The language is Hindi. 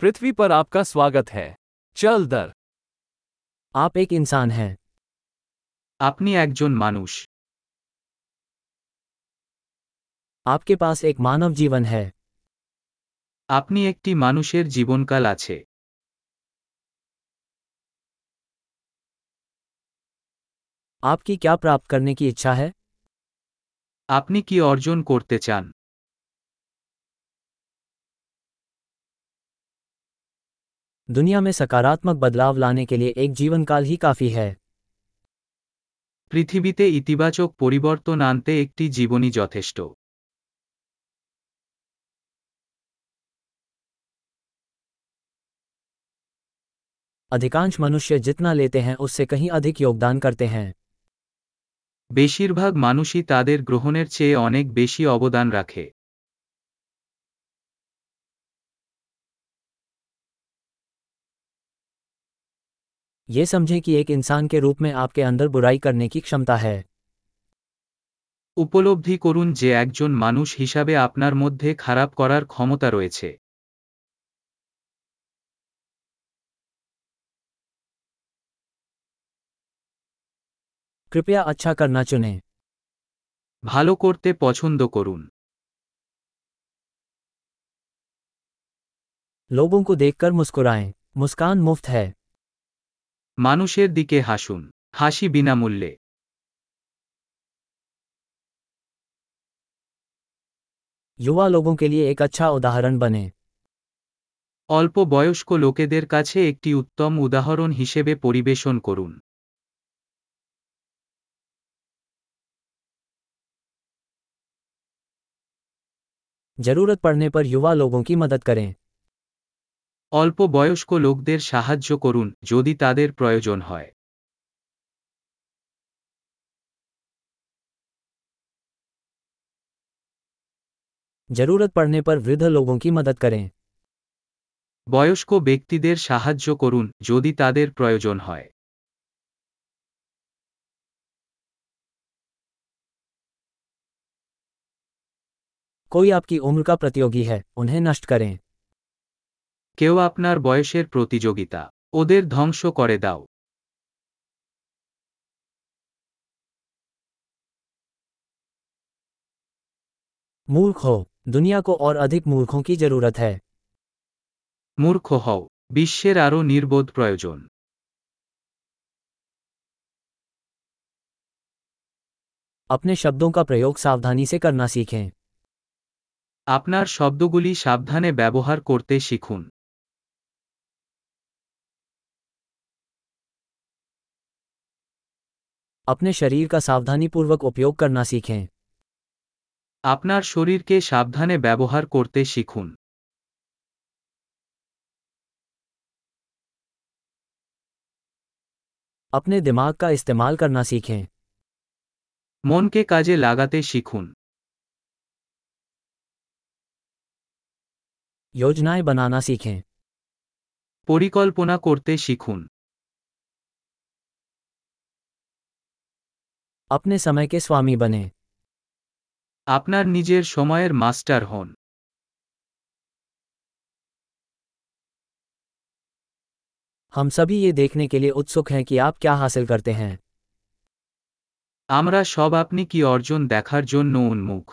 पृथ्वी पर आपका स्वागत है चल दर आप एक इंसान हैं আপনি একজন মানুষ आपके पास एक मानव जीवन है আপনি একটি মানুষের জীবনকাল আছে आपकी क्या प्राप्त करने की इच्छा है আপনি কি অর্জন করতে চান दुनिया में सकारात्मक बदलाव लाने के लिए एक जीवन काल ही काफी है পৃথিবীতে ইতিবাচক পরিবর্তন আনতে একটি জীবনই যথেষ্ট अधिकांश मनुष्य जितना लेते हैं उससे कहीं अधिक योगदान करते हैं বেশিরভাগ মানুষই তাদের গ্রহণের চেয়ে অনেক বেশি অবদান রাখে ये समझें कि एक इंसान के रूप में आपके अंदर बुराई करने की क्षमता है উপলব্ধি করুন যে একজন মানুষ হিসাবে আপনার মধ্যে খারাপ করার ক্ষমতা রয়েছে कृपया अच्छा करना चुनें ভালো করতে পছন্দ করুন लोगों को देखकर मुस्कुराएं मुस्कान मुफ्त है মানুষের দিকে হাসুন হাসি বিনামূল্যে युवा लोगों के लिए एक अच्छा उदाहरण बने অল্প বয়স্ক লোকেদের কাছে একটি উত্তম উদাহরণ হিসেবে পরিবেশন করুন जरूरत पड़ने पर युवा लोगों की मदद करें অল্প বয়স্ক লোকদের সাহায্য করুন যদি তাদের প্রয়োজন হয় जरूरत पड़ने पर वृद्ध लोगों की मदद करें বয়স্ক ব্যক্তিদের সাহায্য করুন যদি তাদের প্রয়োজন হয় कोई आपकी उम्र का प्रतियोगी है उन्हें नष्ट करें কেউ আপনার বয়সের প্রতিযোগিতা ওদের ধ্বংস করে দাও मूर्ख हो दुनिया को और अधिक मूर्खों की जरूरत है মূর্খ হও বিশ্বের আরও নির্বোধ প্রয়োজন अपने शब्दों का प्रयोग सावधानी से करना सीखें আপনার শব্দগুলি সাবধানে ব্যবহার করতে শিখুন अपने शरीर का सावधानीपूर्वक उपयोग करना सीखें আপনার শরীরকে সাবধানে ব্যবহার করতে শিখুন अपने दिमाग का इस्तेमाल करना सीखें মনকে কাজে লাগাতে শিখুন योजनाएं बनाना सीखें পরিকল্পনা করতে শিখুন अपने समय के स्वामी बने আপনার নিজের সময়ের মাস্টার হন हम सभी ये देखने के लिए उत्सुक हैं कि आप क्या हासिल करते हैं আমরা সব আপনি কি অর্জন দেখার জন্য উন্মুখ